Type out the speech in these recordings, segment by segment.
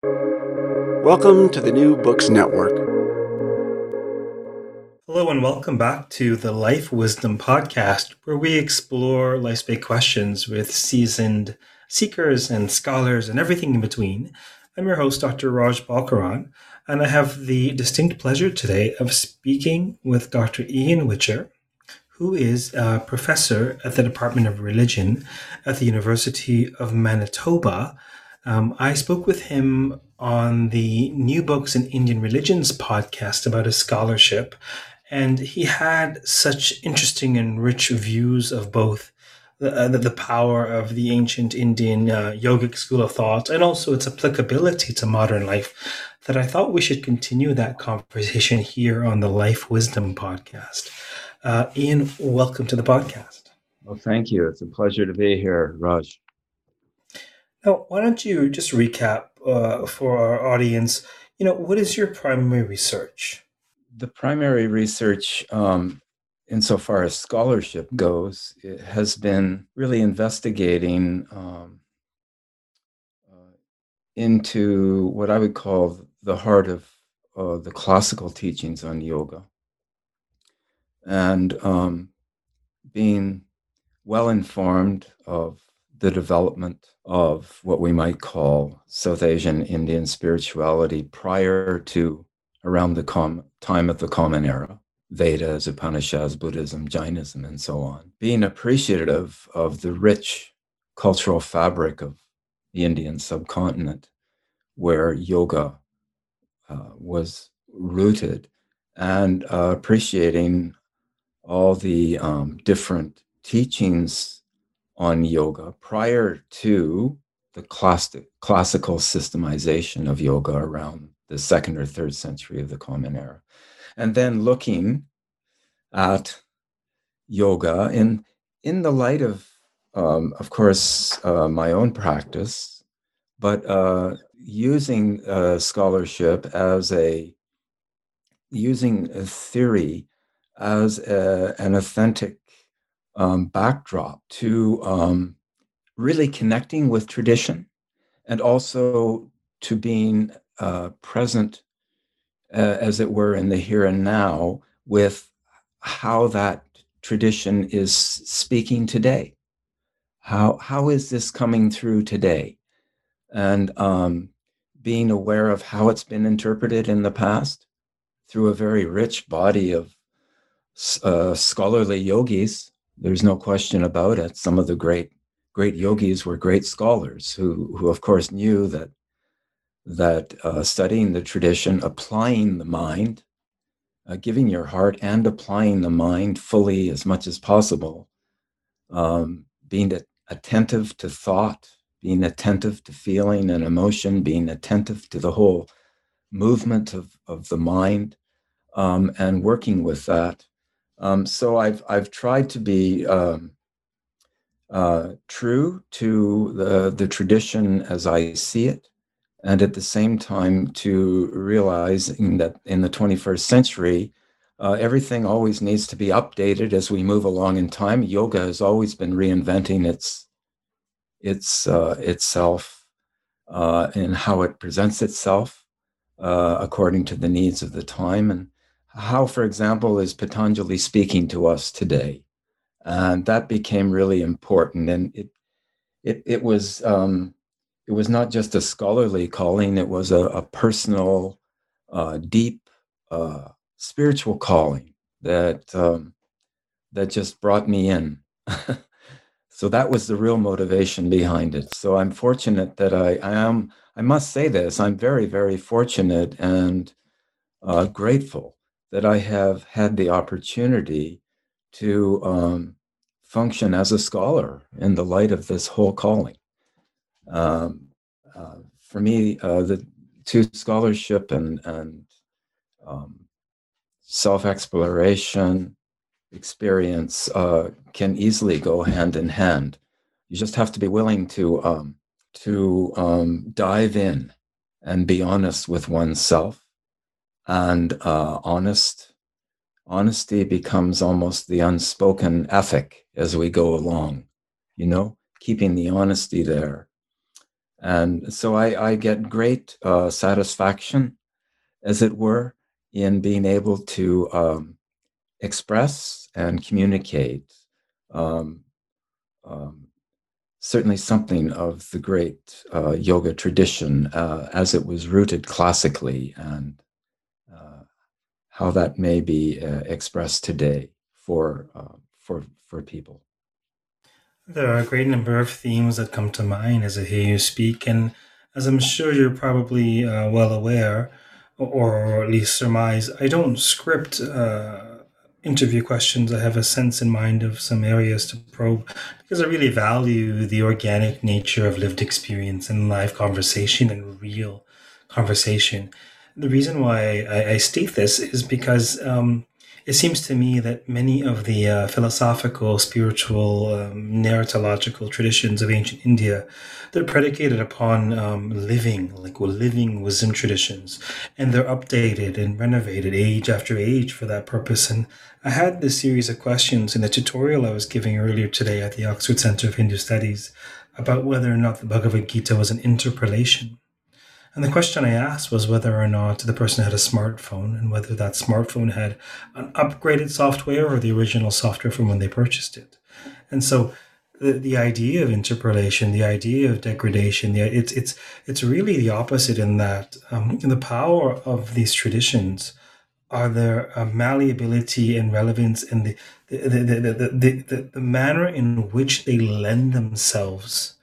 Welcome to the New Books Network. Hello, and welcome back to the Life Wisdom Podcast, where we explore life's big questions with seasoned seekers and scholars and everything in between. I'm your host, Dr. Raj Balkaran, and I have the distinct pleasure today of speaking with Dr. Ian Whicher, who is a professor at the Department of Religion at the University of Manitoba. Um, I spoke with him on the New Books in Indian Religions podcast about his scholarship, and he had such interesting and rich views of both the, uh, the power of the ancient Indian uh, yogic school of thought and also its applicability to modern life that I thought we should continue that conversation here on the Life Wisdom podcast. Uh, Ian, welcome to the podcast. Well, thank you. It's a pleasure to be here, Raj. Now, why don't you just recap uh, for our audience? You know, what is your primary research? The primary research, um, insofar as scholarship goes, has been really investigating um, uh, into what I would call the heart of uh, the classical teachings on yoga and um, being well informed of the development of what we might call South Asian Indian spirituality prior to around the com- time of the Common Era. Vedas, Upanishads, Buddhism, Jainism, and so on. Being appreciative of the rich cultural fabric of the Indian subcontinent, where yoga uh, was rooted, and uh, appreciating all the um, different teachings on yoga prior to the classic, classical systemization of yoga around the second or third century of the Common Era. And then looking at yoga in, in the light of, um, of course, uh, my own practice, but uh, using uh, scholarship as a, using a theory as a, an authentic um, backdrop to um, really connecting with tradition and also to being uh, present, uh, as it were, in the here and now with how that tradition is speaking today. How, how is this coming through today? And um, being aware of how it's been interpreted in the past through a very rich body of uh, scholarly yogis. There's no question about it. Some of the great great yogis were great scholars who who of course knew that that uh, studying the tradition, applying the mind, uh, giving your heart and applying the mind fully as much as possible, um, being attentive to thought, being attentive to feeling and emotion, being attentive to the whole movement of, of the mind, um, and working with that um, so I've I've tried to be um, uh, true to the the tradition as I see it, and at the same time to realizing that in the 21st century, uh, everything always needs to be updated as we move along in time. Yoga has always been reinventing its its uh, itself uh, and how it presents itself uh, according to the needs of the time and how, for example, is Patanjali speaking to us today? And that became really important. And it it it was um, it was not just a scholarly calling; it was a, a personal, uh, deep uh, spiritual calling that um, that just brought me in. so that was the real motivation behind it. So I'm fortunate that I, I am. I must say this: I'm very, very fortunate and uh, grateful that I have had the opportunity to um, function as a scholar in the light of this whole calling. Um, uh, for me, uh, the two scholarship and, and um, self exploration experience uh, can easily go hand in hand. You just have to be willing to um, to um, dive in and be honest with oneself and uh, honest. Honesty becomes almost the unspoken ethic as we go along you know keeping the honesty there. And so I, I get great uh, satisfaction, as it were, in being able to um, express and communicate um, um, certainly something of the great uh, yoga tradition uh, as it was rooted classically and how that may be uh, expressed today for, uh, for, for people. There are a great number of themes that come to mind as I hear you speak, and as I'm sure you're probably uh, well aware, or, at least surmise, I don't script interview questions, I have a sense in mind of some areas to probe because I really value the organic nature of lived experience and live conversation and real conversation. The reason why I, I state this is because um, it seems to me that many of the uh, philosophical, spiritual, um, narratological traditions of ancient India, they're predicated upon um, living, like living wisdom traditions, and they're updated and renovated age after age for that purpose. And I had this series of questions in the tutorial I was giving earlier today at the Oxford Center of Hindu Studies about whether or not the Bhagavad Gita was an interpolation. And the question I asked was whether or not the person had a smartphone and whether that smartphone had an upgraded software or the original software from when they purchased it. And so the, the idea of interpolation, the idea of degradation, the, it's, it's, it's really the opposite in that um, the power of these traditions are their uh, malleability and relevance and the the, the, the, the, the, the manner in which they lend themselves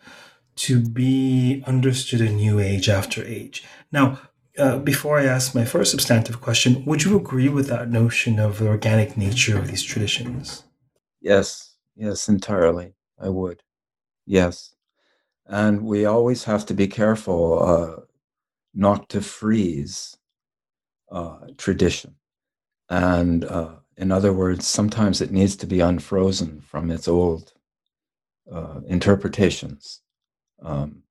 to be understood in new age after age. Now, uh, before I ask my first substantive question, would you agree with that notion of the organic nature of these traditions? Yes, yes, entirely. I would. Yes. And we always have to be careful uh, not to freeze uh, tradition. And uh, in other words, sometimes it needs to be unfrozen from its old uh, interpretations um,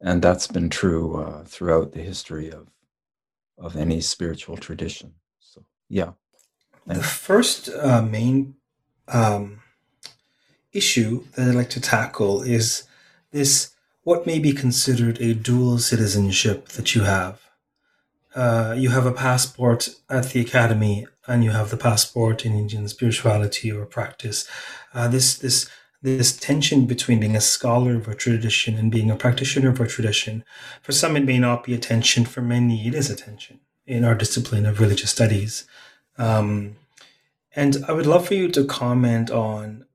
and that's been true uh, throughout the history of of any spiritual tradition. So yeah. Thanks. The first uh, main um, issue that I'd like to tackle is this what may be considered a dual citizenship that you have. Uh, you have a passport at the academy, and you have the passport in Indian spirituality or practice. Uh, this this this tension between being a scholar of a tradition and being a practitioner of a tradition. For some, it may not be a tension. For many, it is a tension in our discipline of religious studies. Um, and I would love for you to comment on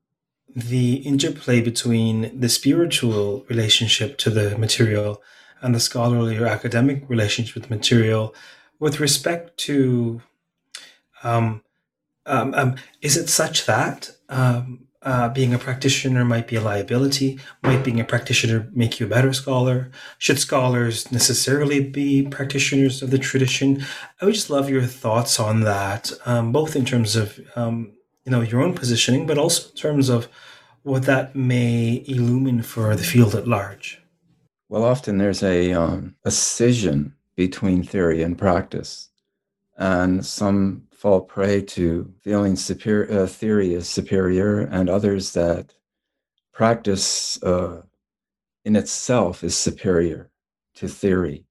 the interplay between the spiritual relationship to the material and the scholarly or academic relationship with the material with respect to um, um, um is it such that um, uh, being a practitioner might be a liability? Might being a practitioner make you a better scholar? Should scholars necessarily be practitioners of the tradition? I would just love your thoughts on that, um, both in terms of um, you know your own positioning, but also in terms of what that may illumine for the field at large. Well, often there's a um, a scission between theory and practice, and some fall prey to feeling superior, uh, theory is superior, and others that practice uh, in itself is superior to theory.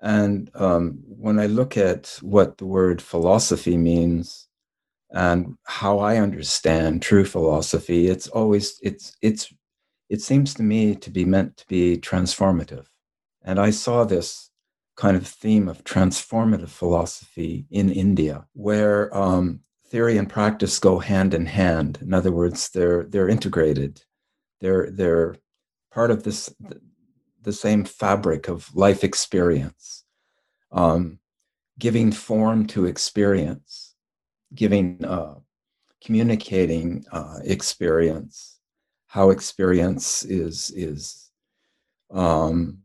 And um, when I look at what the word philosophy means and how I understand true philosophy, it's always it's it's it seems to me to be meant to be transformative. And I saw this kind of theme of transformative philosophy in India, where um, theory and practice go hand in hand. In other words, they're they're integrated. They're they're part of this the same fabric of life experience, um, giving form to experience, giving uh, communicating uh, experience, how experience is is um,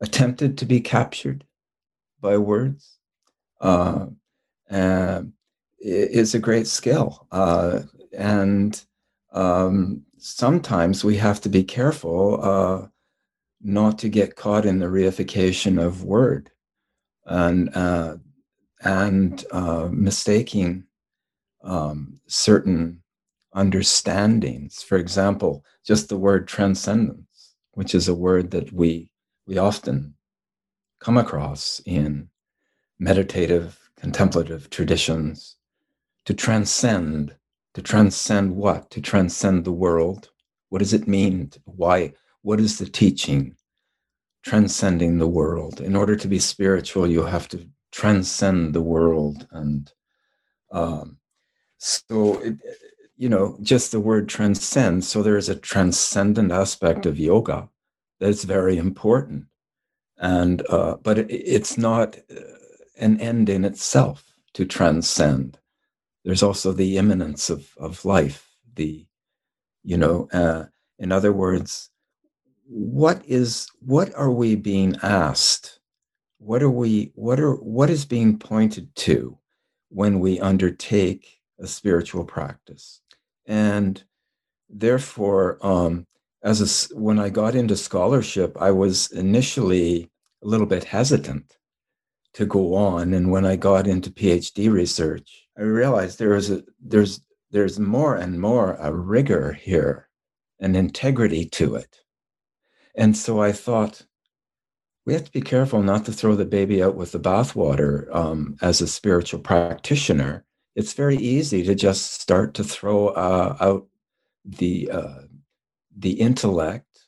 attempted to be captured by words uh, is a great skill. Uh, and um, sometimes we have to be careful uh, not to get caught in the reification of word and, uh, and uh, mistaking um, certain understandings. For example, just the word transcendence, which is a word that we we often come across in meditative, contemplative traditions to transcend. To transcend what? To transcend the world. What does it mean? Why? What is the teaching? Transcending the world. In order to be spiritual, you have to transcend the world. And um, so, it, you know, just the word transcend. So there is a transcendent aspect of yoga that's very important and uh, but it, it's not uh, an end in itself to transcend. There's also the immanence of of life the you know uh, in other words what is what are we being asked? What are we what are what is being pointed to when we undertake a spiritual practice? And therefore um, as a, when I got into scholarship, I was initially a little bit hesitant to go on, and when I got into PhD research, I realized there is a there's there's more and more a rigor here, an integrity to it, and so I thought we have to be careful not to throw the baby out with the bathwater. Um, as a spiritual practitioner, it's very easy to just start to throw uh, out the uh, the intellect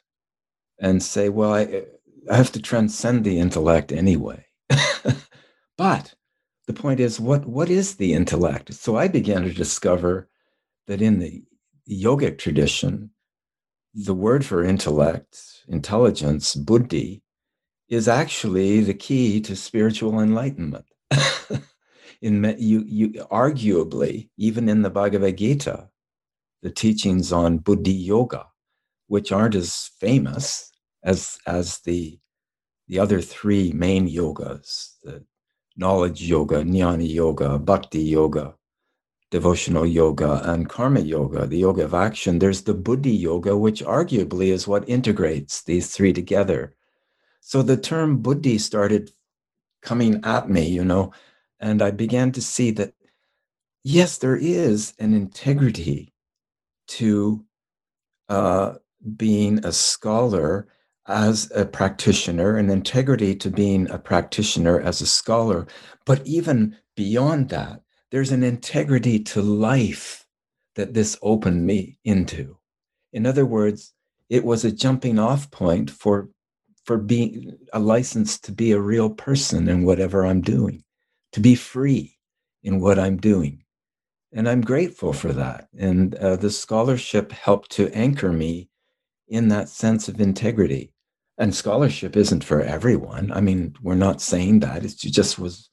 and say, well, I, I have to transcend the intellect anyway. but the point is, what, what is the intellect? So I began to discover that in the yogic tradition, the word for intellect, intelligence, buddhi, is actually the key to spiritual enlightenment. in you, you arguably, even in the Bhagavad Gita, the teachings on buddhi yoga, which aren't as famous as as the the other three main yogas the knowledge yoga jnana yoga bhakti yoga devotional yoga and karma yoga the yoga of action. There's the buddhi yoga which arguably is what integrates these three together. So the term buddhi started coming at me you know and i began to see that yes there is an integrity to uh, being a scholar as a practitioner, an integrity to being a practitioner as a scholar. But even beyond that, there's an integrity to life that this opened me into. In other words, it was a jumping off point for for being a license to be a real person in whatever I'm doing, to be free in what I'm doing. And I'm grateful for that. And uh, the scholarship helped to anchor me in that sense of integrity. And scholarship isn't for everyone. I mean, we're not saying that. It just was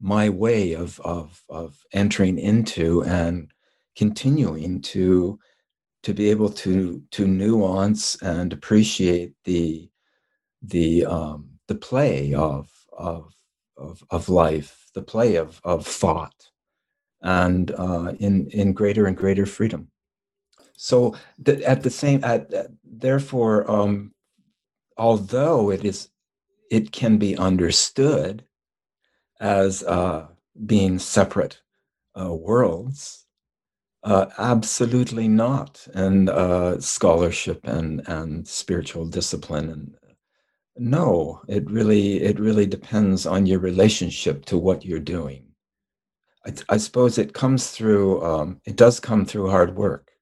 my way of of of entering into and continuing to to be able to to nuance and appreciate the the um, the play of of of of life, the play of of thought, and uh, in in greater and greater freedom. So the, at the same, at, therefore, um, although it is, it can be understood as uh, being separate uh, worlds. Uh, absolutely not, and uh, scholarship and and spiritual discipline and no, it really it really depends on your relationship to what you're doing. I, I suppose it comes through. Um, it does come through hard work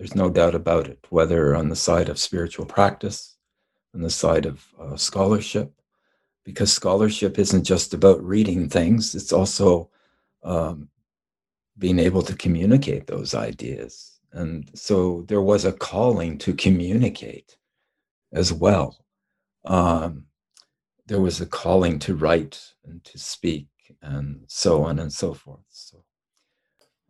there's no doubt about it, whether on the side of spiritual practice, on the side of uh, scholarship, because scholarship isn't just about reading things, it's also um, being able to communicate those ideas. And so there was a calling to communicate as well. Um, there was a calling to write and to speak and so on and so forth. So,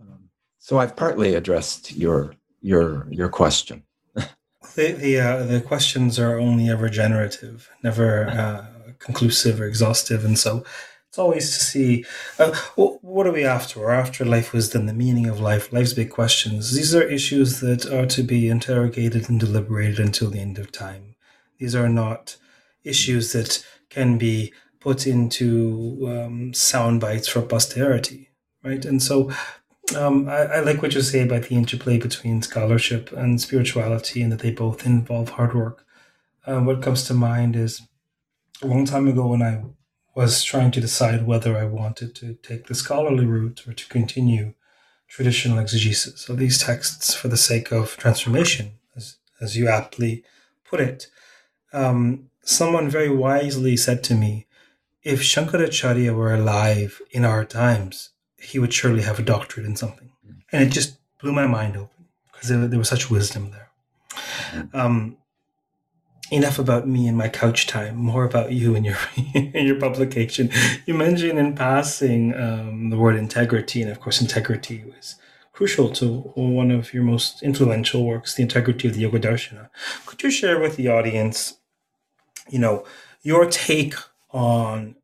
um, so I've partly addressed your your your question. the the, uh, the questions are only ever generative, never uh, conclusive or exhaustive, and so it's always to see uh, what are we after? After life wisdom, the meaning of life, life's big questions. These are issues that are to be interrogated and deliberated until the end of time. These are not issues that can be put into um, sound bites for posterity, right? And so um, I, I, like what you say about the interplay between scholarship and spirituality and that they both involve hard work. Um, what comes to mind is a long time ago when I was trying to decide whether I wanted to take the scholarly route or to continue traditional exegesis of these texts for the sake of transformation, as, as you aptly put it. Um, someone very wisely said to me, if Shankaracharya were alive in our times, he would surely have a doctorate in something. And it just blew my mind open because there, there was such wisdom there. Um, enough about me and my couch time. More about you and your in your publication. You mentioned in passing um, the word integrity, and of course, integrity was crucial to one of your most influential works, the integrity of the Yoga Darshana. Could you share with the audience, you know, your take on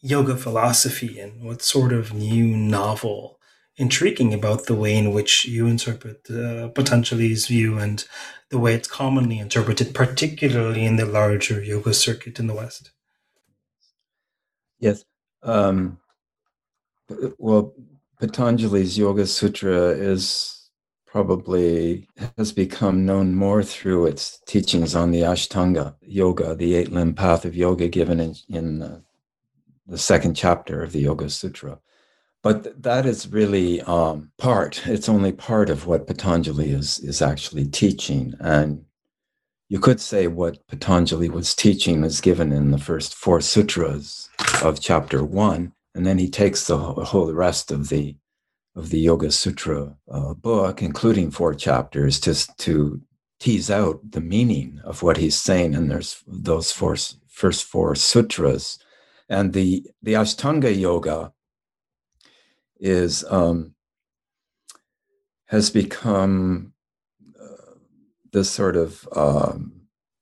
yoga philosophy and what sort of new novel intriguing about the way in which you interpret uh, Patanjali's view and the way it's commonly interpreted, particularly in the larger yoga circuit in the West. Yes. Um, well, Patanjali's Yoga Sutra is probably has become known more through its teachings on the Ashtanga yoga, the eight limb path of yoga given in, in uh, the second chapter of the Yoga Sutra. But that is really um, part, it's only part of what Patanjali is, is actually teaching. And you could say what Patanjali was teaching is given in the first four sutras of chapter one. And then he takes the whole rest of the of the Yoga Sutra uh, book, including four chapters, to, to tease out the meaning of what he's saying. And there's those four, first four sutras. And the, the Ashtanga Yoga is um, has become uh, this sort of um,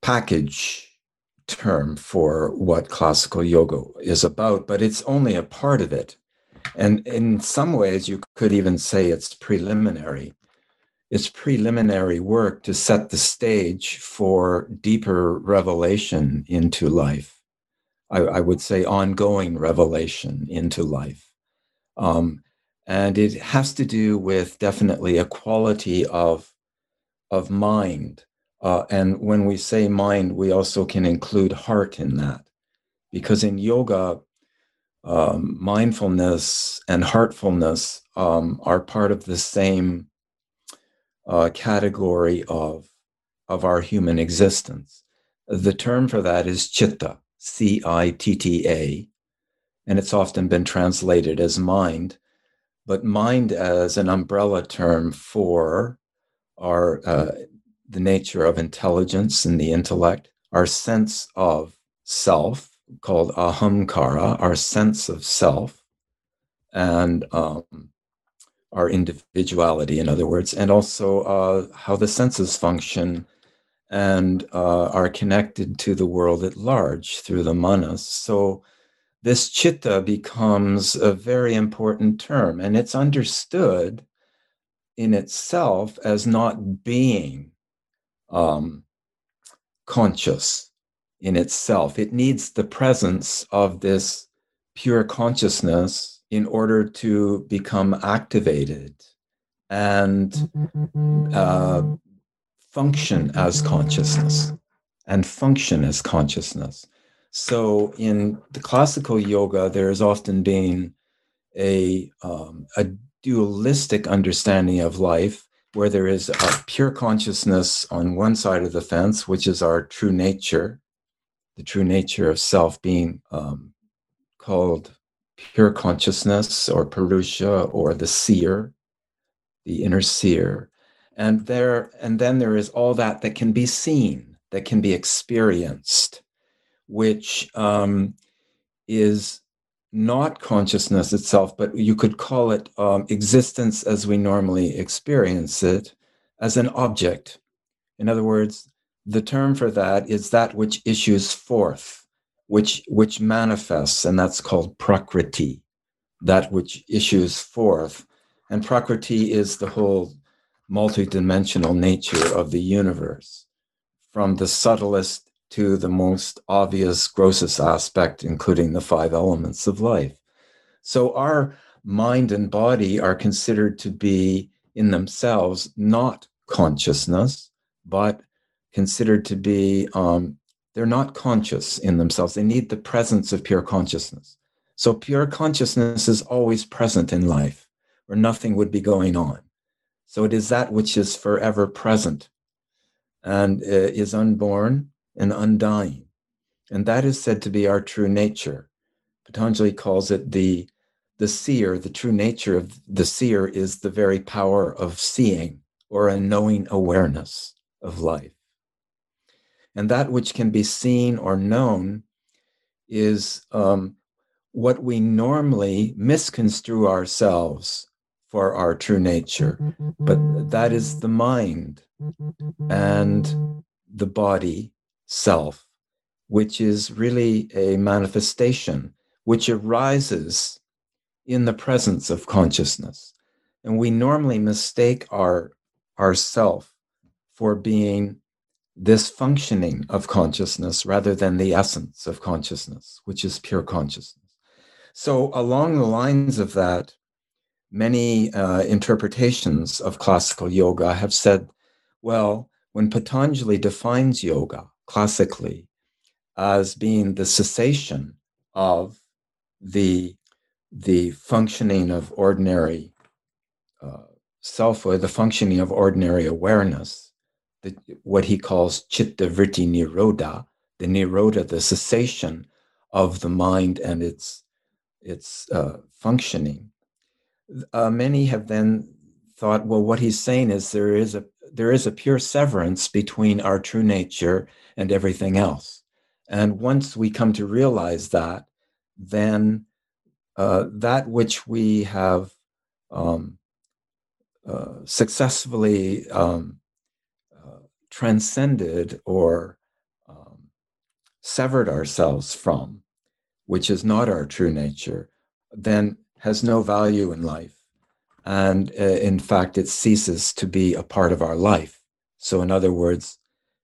package term for what classical yoga is about, but it's only a part of it. And in some ways, you could even say it's preliminary. It's preliminary work to set the stage for deeper revelation into life. I, I would say ongoing revelation into life. Um, and it has to do with definitely a quality of of mind. Uh, and when we say mind we also can include heart in that. Because in yoga um, mindfulness and heartfulness um, are part of the same uh, category of of our human existence. The term for that is chitta c-i-t-t-a and it's often been translated as mind but mind as an umbrella term for our uh, the nature of intelligence and the intellect, our sense of self, called ahamkara, our sense of self, and um, our individuality, in other words, and also uh, how the senses function and uh, are connected to the world at large through the manas. So this chitta becomes a very important term and it's understood in itself as not being um, conscious in itself. It needs the presence of this pure consciousness in order to become activated and uh, function as consciousness and function as consciousness. So in the classical yoga, there has often been a, um, a dualistic understanding of life where there is a pure consciousness on one side of the fence, which is our true nature, the true nature of self being um, called pure consciousness or Purusha or the seer, the inner seer. And there, and then there is all that that can be seen, that can be experienced which um, is not consciousness itself, but you could call it um, existence as we normally experience it as an object. In other words, the term for that is that which issues forth, which which manifests, and that's called prakriti, that which issues forth. And prakriti is the whole multidimensional nature of the universe, from the subtlest to the most obvious, grossest aspect, including the five elements of life. So our mind and body are considered to be in themselves not consciousness, but considered to be um, They're not conscious in themselves. They need the presence of pure consciousness. So pure consciousness is always present in life, or nothing would be going on. So it is that which is forever present and uh, is unborn and undying. And that is said to be our true nature. Patanjali calls it the, the seer, the true nature of the seer is the very power of seeing or a knowing awareness of life. And that which can be seen or known is um, what we normally misconstrue ourselves for our true nature. But that is the mind and the body self, which is really a manifestation which arises in the presence of consciousness. And we normally mistake our our self for being this functioning of consciousness rather than the essence of consciousness, which is pure consciousness. So, along the lines of that, many uh, interpretations of classical yoga have said, well, when Patanjali defines yoga classically as being the cessation of the, the functioning of ordinary uh, self or the functioning of ordinary awareness, the, what he calls chitta vritti nirodha, the nirodha, the cessation of the mind and its its uh, functioning. Uh, many have then thought, well, what he's saying is there is a there is a pure severance between our true nature and everything else. And once we come to realize that, then uh, that which we have um, uh, successfully um, uh, transcended or um, severed ourselves from, which is not our true nature, then has no value in life. And uh, in fact, it ceases to be a part of our life. So, in other words,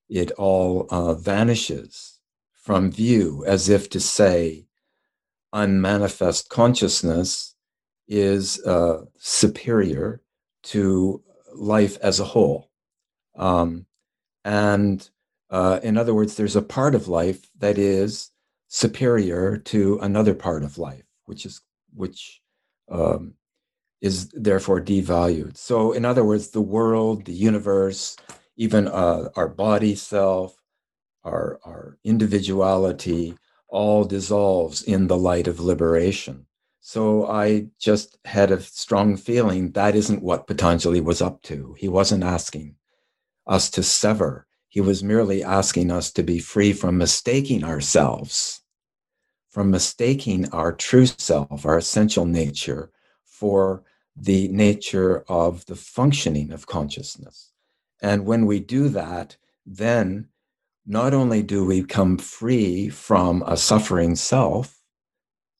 it all uh, vanishes from view as if to say, unmanifest consciousness is uh, superior to life as a whole. Um, and uh, in other words, there's a part of life that is superior to another part of life, which is which um, is therefore devalued. So, in other words, the world, the universe, even uh, our body self, our our individuality, all dissolves in the light of liberation. So I just had a strong feeling that isn't what Patanjali was up to. He wasn't asking us to sever. He was merely asking us to be free from mistaking ourselves, from mistaking our true self, our essential nature, for the nature of the functioning of consciousness. And when we do that, then not only do we come free from a suffering self,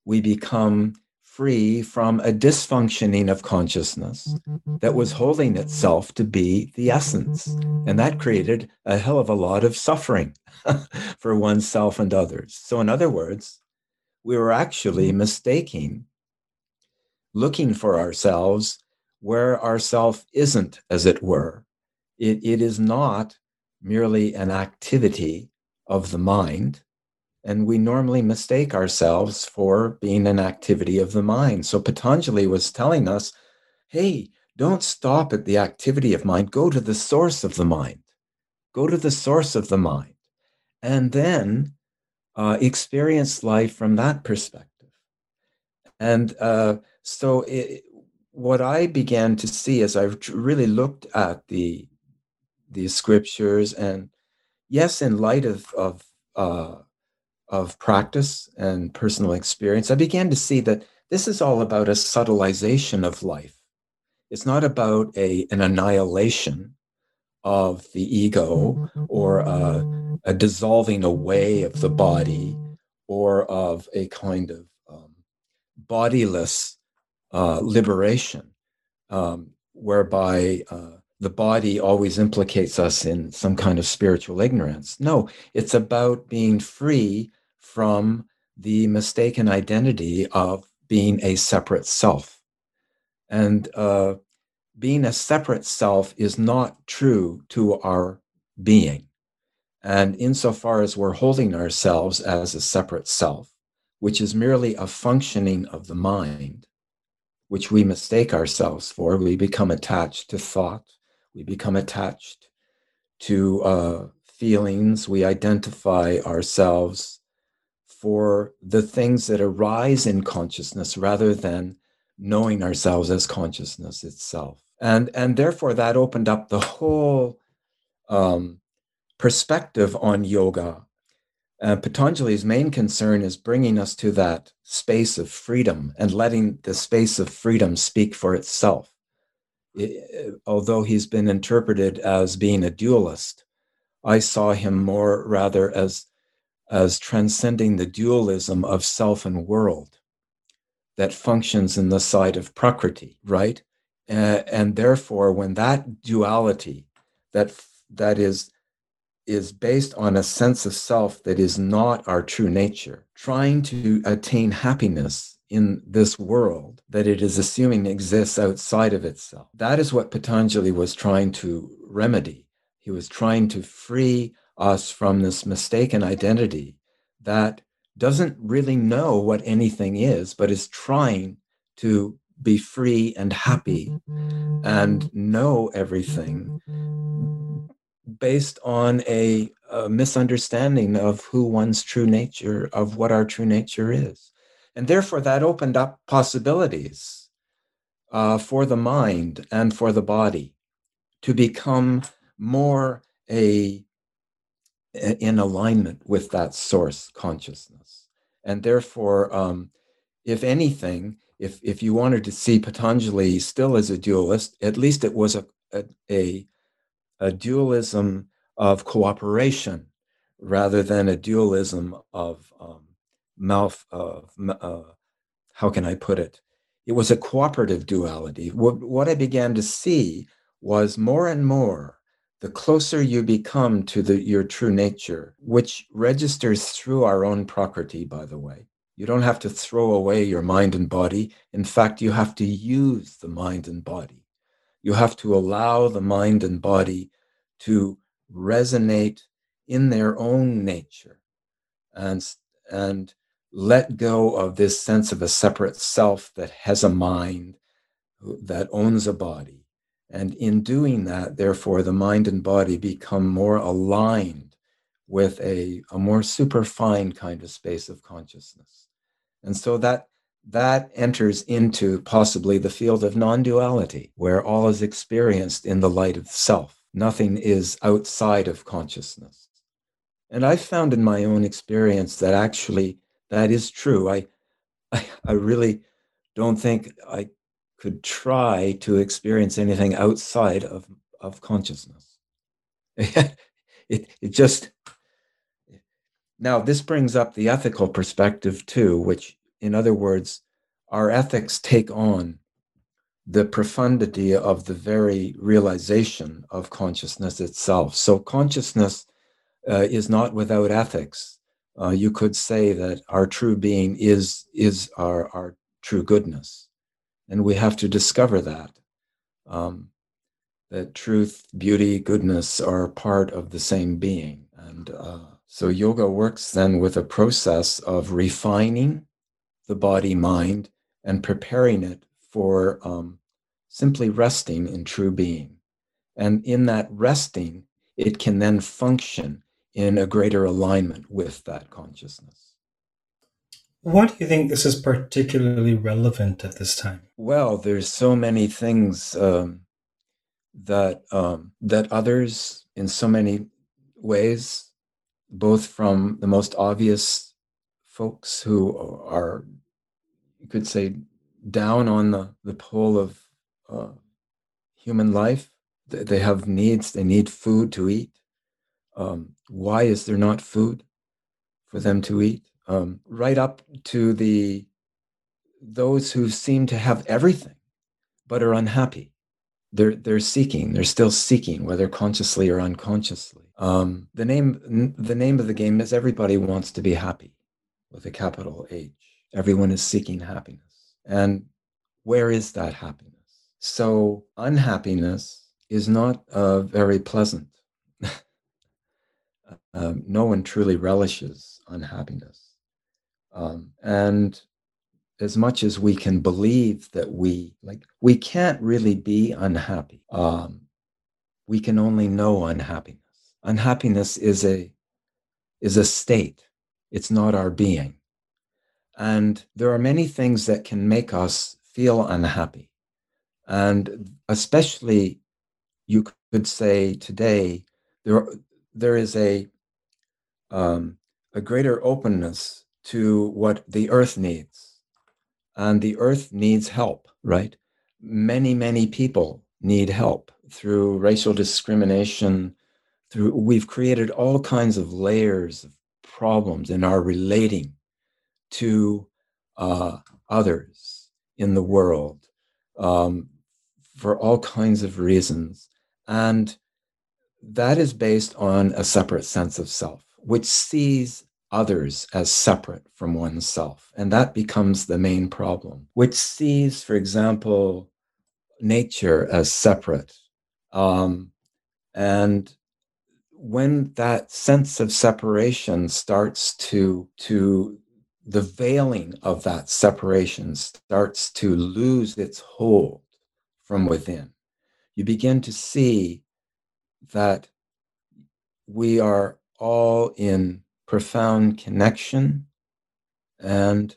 we become free from a dysfunctioning of consciousness that was holding itself to be the essence. And that created a hell of a lot of suffering for oneself and others. So, in other words, we were actually mistaking looking for ourselves where ourself isn't, as it were. It, it is not merely an activity of the mind and we normally mistake ourselves for being an activity of the mind. So Patanjali was telling us hey, don't stop at the activity of mind, go to the source of the mind. Go to the source of the mind. And then uh, experience life from that perspective. And uh, so, it, what I began to see as I really looked at the the scriptures, and yes, in light of of uh, of practice and personal experience, I began to see that this is all about a subtleization of life. It's not about a, an annihilation of the ego or a, a dissolving away of the body or of a kind of um, bodiless uh, liberation, um, whereby uh, the body always implicates us in some kind of spiritual ignorance. No, it's about being free from the mistaken identity of being a separate self. And uh, being a separate self is not true to our being. And insofar as we're holding ourselves as a separate self, which is merely a functioning of the mind, which we mistake ourselves for, we become attached to thought, we become attached to uh, feelings, we identify ourselves for the things that arise in consciousness rather than knowing ourselves as consciousness itself. And, and therefore, that opened up the whole um, perspective on yoga. Uh, Patanjali's main concern is bringing us to that space of freedom and letting the space of freedom speak for itself. It, although he's been interpreted as being a dualist, I saw him more rather as, as transcending the dualism of self and world that functions in the side of Prakriti, right? Uh, and therefore, when that duality, that that is is based on a sense of self that is not our true nature, trying to attain happiness in this world that it is assuming exists outside of itself. That is what Patanjali was trying to remedy. He was trying to free us from this mistaken identity that doesn't really know what anything is, but is trying to be free and happy and know everything based on a, a, misunderstanding of who one's true nature, of what our true nature is. And therefore, that opened up possibilities uh, for the mind and for the body to become more a in alignment with that source consciousness. And therefore, um, if anything, if, if you wanted to see Patanjali still as a dualist, at least it was a, a, a, a dualism of cooperation rather than a dualism of um, mouth of, uh, how can I put it? It was a cooperative duality. What, what I began to see was more and more the closer you become to the, your true nature, which registers through our own prakriti, by the way. You don't have to throw away your mind and body. In fact, you have to use the mind and body. You have to allow the mind and body to resonate in their own nature and, and let go of this sense of a separate self that has a mind, that owns a body and in doing that, therefore, the mind and body become more aligned with a, a more superfine kind of space of consciousness. And so that that enters into possibly the field of non-duality, where all is experienced in the light of self. Nothing is outside of consciousness. And I've found in my own experience that actually that is true. I, I, I really don't think I could try to experience anything outside of, of consciousness. it, it just, now this brings up the ethical perspective too, which, in other words, our ethics take on the profundity of the very realization of consciousness itself. So, consciousness uh, is not without ethics. Uh, you could say that our true being is, is our, our true goodness and we have to discover that um, that truth beauty goodness are part of the same being. And uh, so yoga works then with a process of refining the body mind and preparing it for um, simply resting in true being. And in that resting it can then function in a greater alignment with that consciousness why do you think this is particularly relevant at this time? Well, there's so many things um, that um, that others, in so many ways, both from the most obvious folks who are, you could say, down on the the pole of uh, human life. They have needs. They need food to eat. Um, why is there not food for them to eat? Um, right up to the those who seem to have everything but are unhappy. They're they're seeking. They're still seeking, whether consciously or unconsciously. Um, the name the name of the game is everybody wants to be happy, with a capital H. Everyone is seeking happiness, and where is that happiness? So unhappiness is not uh, very pleasant. Um, no one truly relishes unhappiness. Um, and as much as we can believe that we like, we can't really be unhappy. Um, we can only know unhappiness. Unhappiness is a is a state. It's not our being. And there are many things that can make us feel unhappy. And especially, you could say today, there, there is a, um, a greater openness to what the earth needs. And the earth needs help, right? Many, many people need help through racial discrimination, through we've created all kinds of layers of problems in our relating to uh, others in the world um, for all kinds of reasons. And that is based on a separate sense of self, which sees others as separate from oneself. And that becomes the main problem, which sees, for example, nature as separate. Um, and when that sense of separation starts to, to the veiling of that separation starts to lose its hold from within. You begin to see that we are all in profound connection and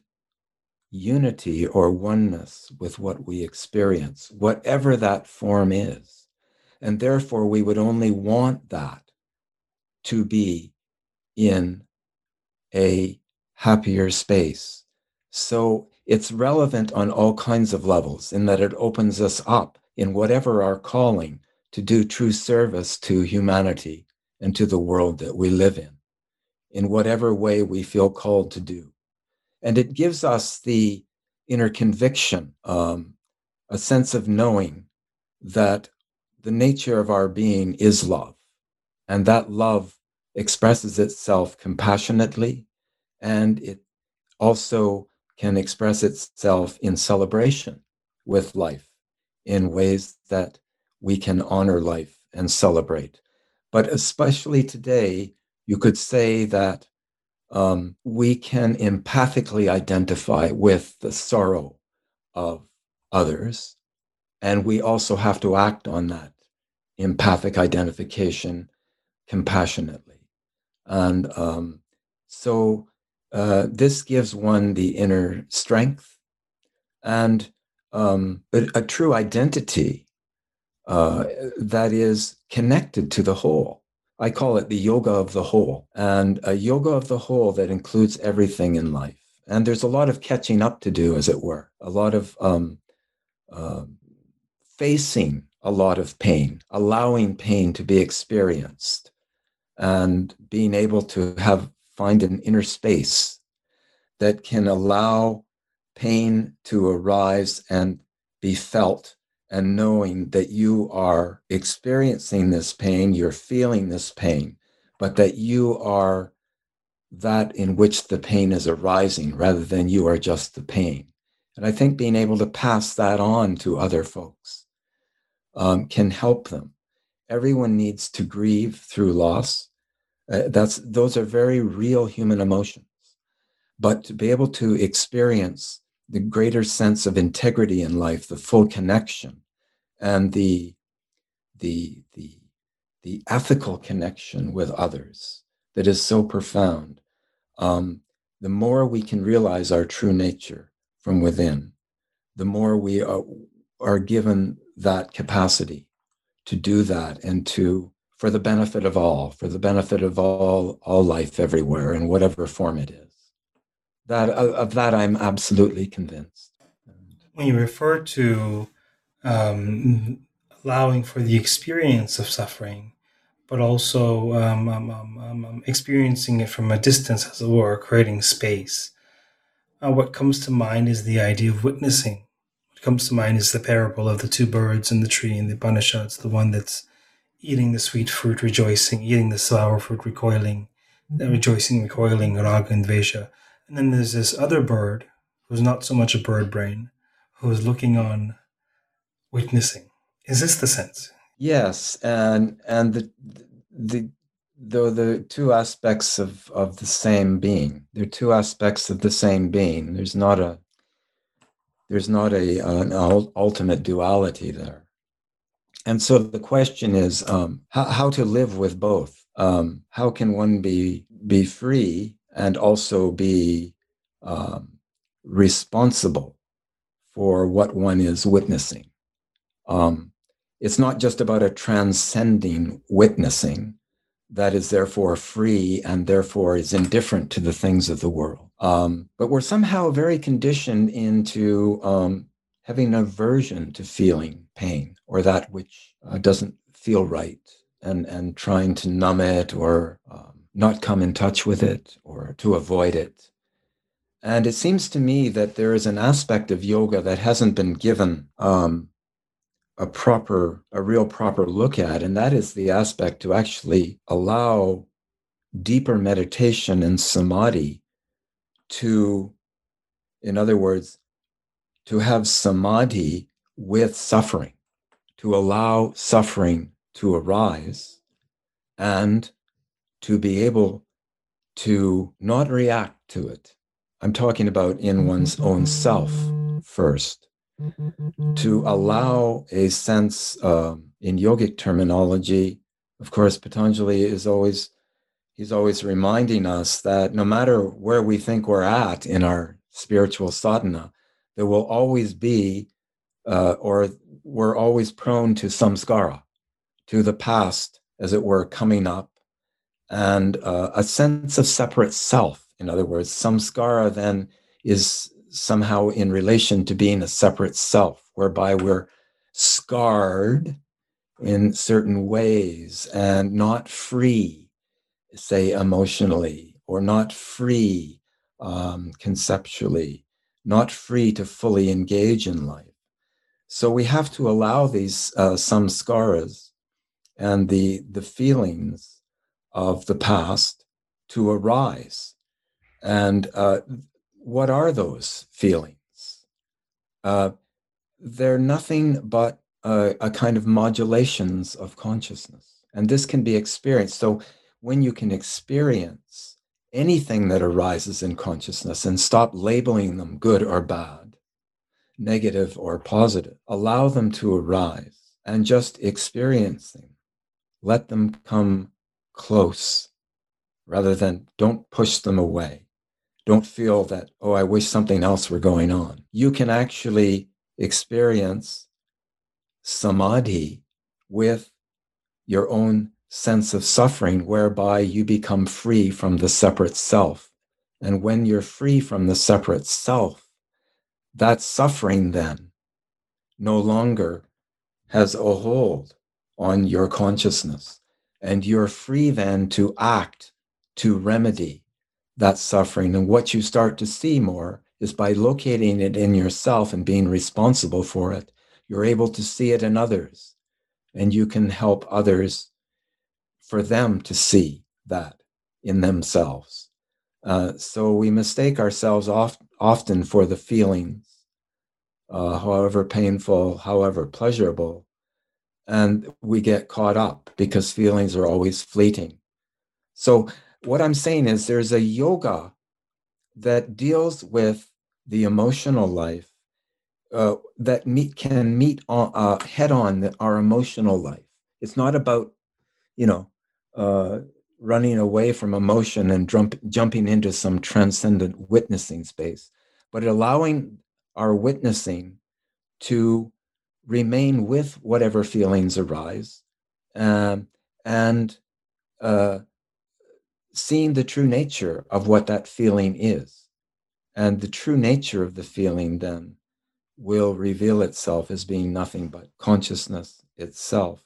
unity or oneness with what we experience, whatever that form is. And therefore, we would only want that to be in a happier space. So it's relevant on all kinds of levels in that it opens us up in whatever our calling to do true service to humanity and to the world that we live in, in whatever way we feel called to do. And it gives us the inner conviction, um, a sense of knowing that the nature of our being is love. And that love expresses itself compassionately and it also can express itself in celebration with life in ways that we can honor life and celebrate. But especially today, you could say that um, we can empathically identify with the sorrow of others. And we also have to act on that empathic identification compassionately. And um, so uh, this gives one the inner strength and um, a, a, true identity uh, that is connected to the whole. I call it the yoga of the whole, and a yoga of the whole that includes everything in life. And there's a lot of catching up to do, as it were, a lot of um, uh, facing a lot of pain, allowing pain to be experienced, and being able to have find an inner space that can allow pain to arise and be felt and knowing that you are experiencing this pain, you're feeling this pain, but that you are that in which the pain is arising rather than you are just the pain. And I think being able to pass that on to other folks um, can help them. Everyone needs to grieve through loss. Uh, that's those are very real human emotions. But to be able to experience the greater sense of integrity in life, the full connection, and the the the the ethical connection with others that is so profound. Um, the more we can realize our true nature from within, the more we are, are given that capacity to do that and to for the benefit of all, for the benefit of all, all life everywhere in whatever form it is. That of that I'm absolutely convinced. When you refer to um, allowing for the experience of suffering, but also um um, um, um, um, experiencing it from a distance, as it were, creating space. Uh, what comes to mind is the idea of witnessing. What comes to mind is the parable of the two birds in the tree in the Upanishads, the one that's eating the sweet fruit, rejoicing, eating the sour fruit, recoiling, mm-hmm. rejoicing, recoiling, raga and dvesha. And then there's this other bird who's not so much a bird brain, who's looking on, witnessing. Is this the sense? Yes, and and the the though the two aspects of, of the same being. They're two aspects of the same being. There's not a there's not a an ultimate duality there. And so the question is um, how, how to live with both. Um, how can one be be free and also be um, responsible for what one is witnessing? Um, it's not just about a transcending witnessing that is therefore free and therefore is indifferent to the things of the world. Um, but we're somehow very conditioned into um, having an aversion to feeling pain or that which uh, doesn't feel right and, and trying to numb it or um, not come in touch with it or to avoid it. And it seems to me that there is an aspect of yoga that hasn't been given um, a proper, a real proper look at, and that is the aspect to actually allow deeper meditation and samadhi to, in other words, to have samadhi with suffering, to allow suffering to arise and to be able to not react to it. I'm talking about in one's own self first to allow a sense um, in yogic terminology of course patanjali is always he's always reminding us that no matter where we think we're at in our spiritual sadhana there will always be uh, or we're always prone to samskara to the past as it were coming up and uh, a sense of separate self in other words samskara then is somehow in relation to being a separate self, whereby we're scarred in certain ways and not free, say emotionally, or not free um, conceptually, not free to fully engage in life. So we have to allow these uh, samskaras and the, the feelings of the past to arise. And uh, what are those feelings? Uh, they're nothing but a, a, kind of modulations of consciousness. And this can be experienced. So when you can experience anything that arises in consciousness and stop labeling them good or bad, negative or positive, allow them to arise and just experience them. Let them come close rather than don't push them away don't feel that, oh, I wish something else were going on. You can actually experience samadhi with your own sense of suffering, whereby you become free from the separate self. And when you're free from the separate self, that suffering then no longer has a hold on your consciousness. And you're free then to act, to remedy, that suffering. And what you start to see more is by locating it in yourself and being responsible for it, you're able to see it in others. And you can help others for them to see that in themselves. Uh, so we mistake ourselves oft, often for the feelings, uh, however painful, however pleasurable, and we get caught up because feelings are always fleeting. So what I'm saying is there's a yoga that deals with the emotional life uh, that meet, can meet on, uh, head on the, our emotional life. It's not about, you know, uh, running away from emotion and jump, jumping into some transcendent witnessing space, but allowing our witnessing to remain with whatever feelings arise um, and uh, seeing the true nature of what that feeling is. And the true nature of the feeling then will reveal itself as being nothing but consciousness itself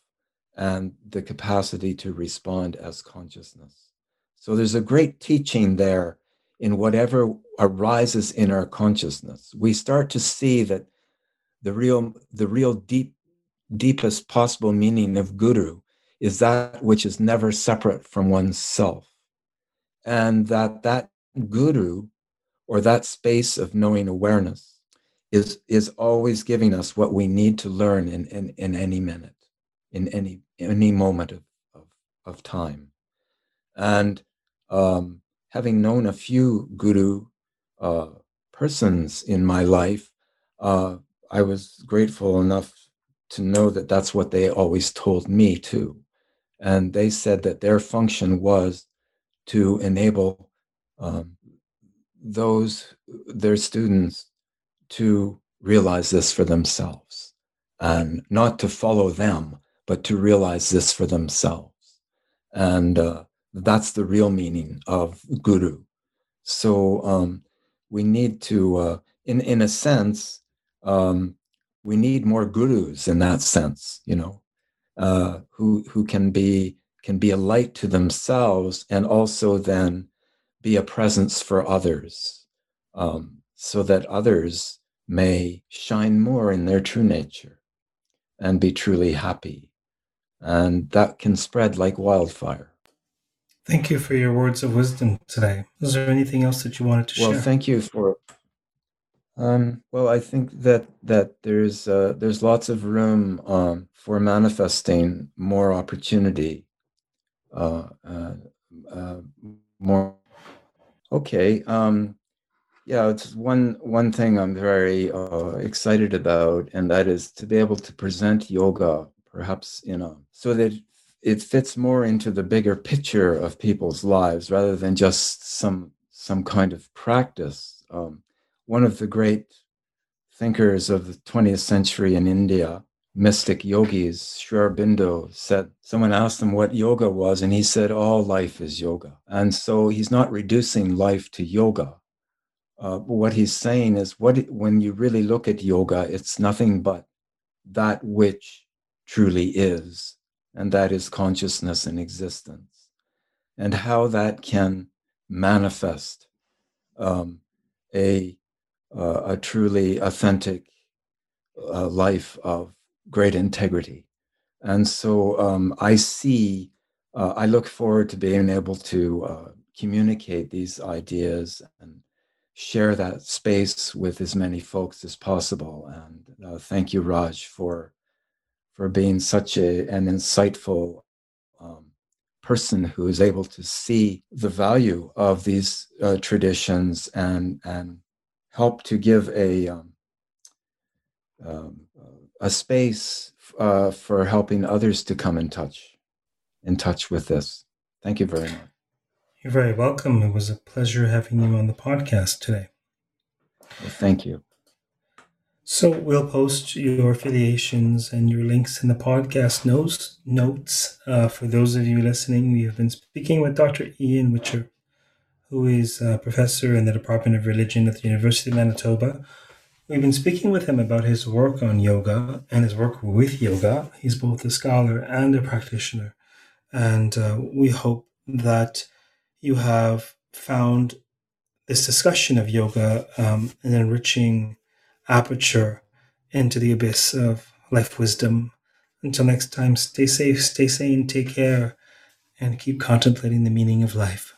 and the capacity to respond as consciousness. So there's a great teaching there in whatever arises in our consciousness. We start to see that the real, the real deep, deepest possible meaning of guru is that which is never separate from oneself. And that that guru or that space of knowing awareness is is always giving us what we need to learn in in, in any minute in any any moment of, of, of time. And um, having known a few guru uh, persons in my life, uh, I was grateful enough to know that that's what they always told me too. And they said that their function was to enable um, those, their students, to realize this for themselves and not to follow them, but to realize this for themselves. And uh, that's the real meaning of guru. So um, we need to, uh, in in a sense, um, we need more gurus in that sense. You know, uh, who who can be can be a light to themselves and also then be a presence for others, um, so that others may shine more in their true nature and be truly happy, and that can spread like wildfire. Thank you for your words of wisdom today. Is there anything else that you wanted to well, share? Well, thank you for. Um, well, I think that that there's uh, there's lots of room um, for manifesting more opportunity, uh, uh, uh more. Okay, um, yeah, it's one one thing I'm very uh, excited about, and that is to be able to present yoga, perhaps you know, so that it fits more into the bigger picture of people's lives rather than just some some kind of practice. Um, one of the great thinkers of the 20th century in India, mystic yogis, Sri Aurobindo, said someone asked him what yoga was, and he said, "All life is yoga." And so he's not reducing life to yoga. Uh, what he's saying is, what when you really look at yoga, it's nothing but that which truly is and that is consciousness and existence, and how that can manifest um, a, uh, a truly authentic uh, life of great integrity. And so um, I see, uh, I look forward to being able to uh, communicate these ideas and share that space with as many folks as possible. And uh, thank you, Raj, for for being such a, an insightful um, person who is able to see the value of these uh, traditions and and help to give a um, um, a space uh, for helping others to come in touch in touch with this. Thank you very much. You're very welcome. It was a pleasure having you on the podcast today. Well, thank you. So we'll post your affiliations and your links in the podcast notes. Notes uh, for those of you listening. We have been speaking with Dr. Ian Whicher, who is a professor in the Department of Religion at the University of Manitoba. We've been speaking with him about his work on yoga and his work with yoga. He's both a scholar and a practitioner, and uh, we hope that you have found this discussion of yoga um, an enriching aperture into the abyss of life wisdom. Until next time, stay safe, stay sane, take care, and keep contemplating the meaning of life.